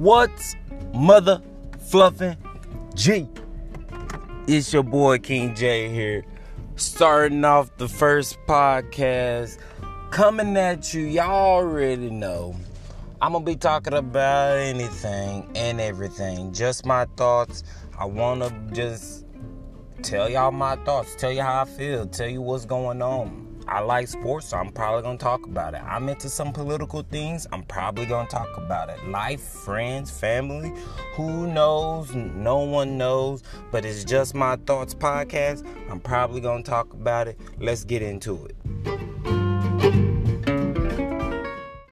What's mother fluffing G? It's your boy King J here, starting off the first podcast, coming at you. Y'all already know. I'm gonna be talking about anything and everything, just my thoughts. I wanna just tell y'all my thoughts, tell you how I feel, tell you what's going on. I like sports, so I'm probably gonna talk about it. I'm into some political things, I'm probably gonna talk about it. Life, friends, family, who knows? No one knows, but it's just my thoughts podcast. I'm probably gonna talk about it. Let's get into it.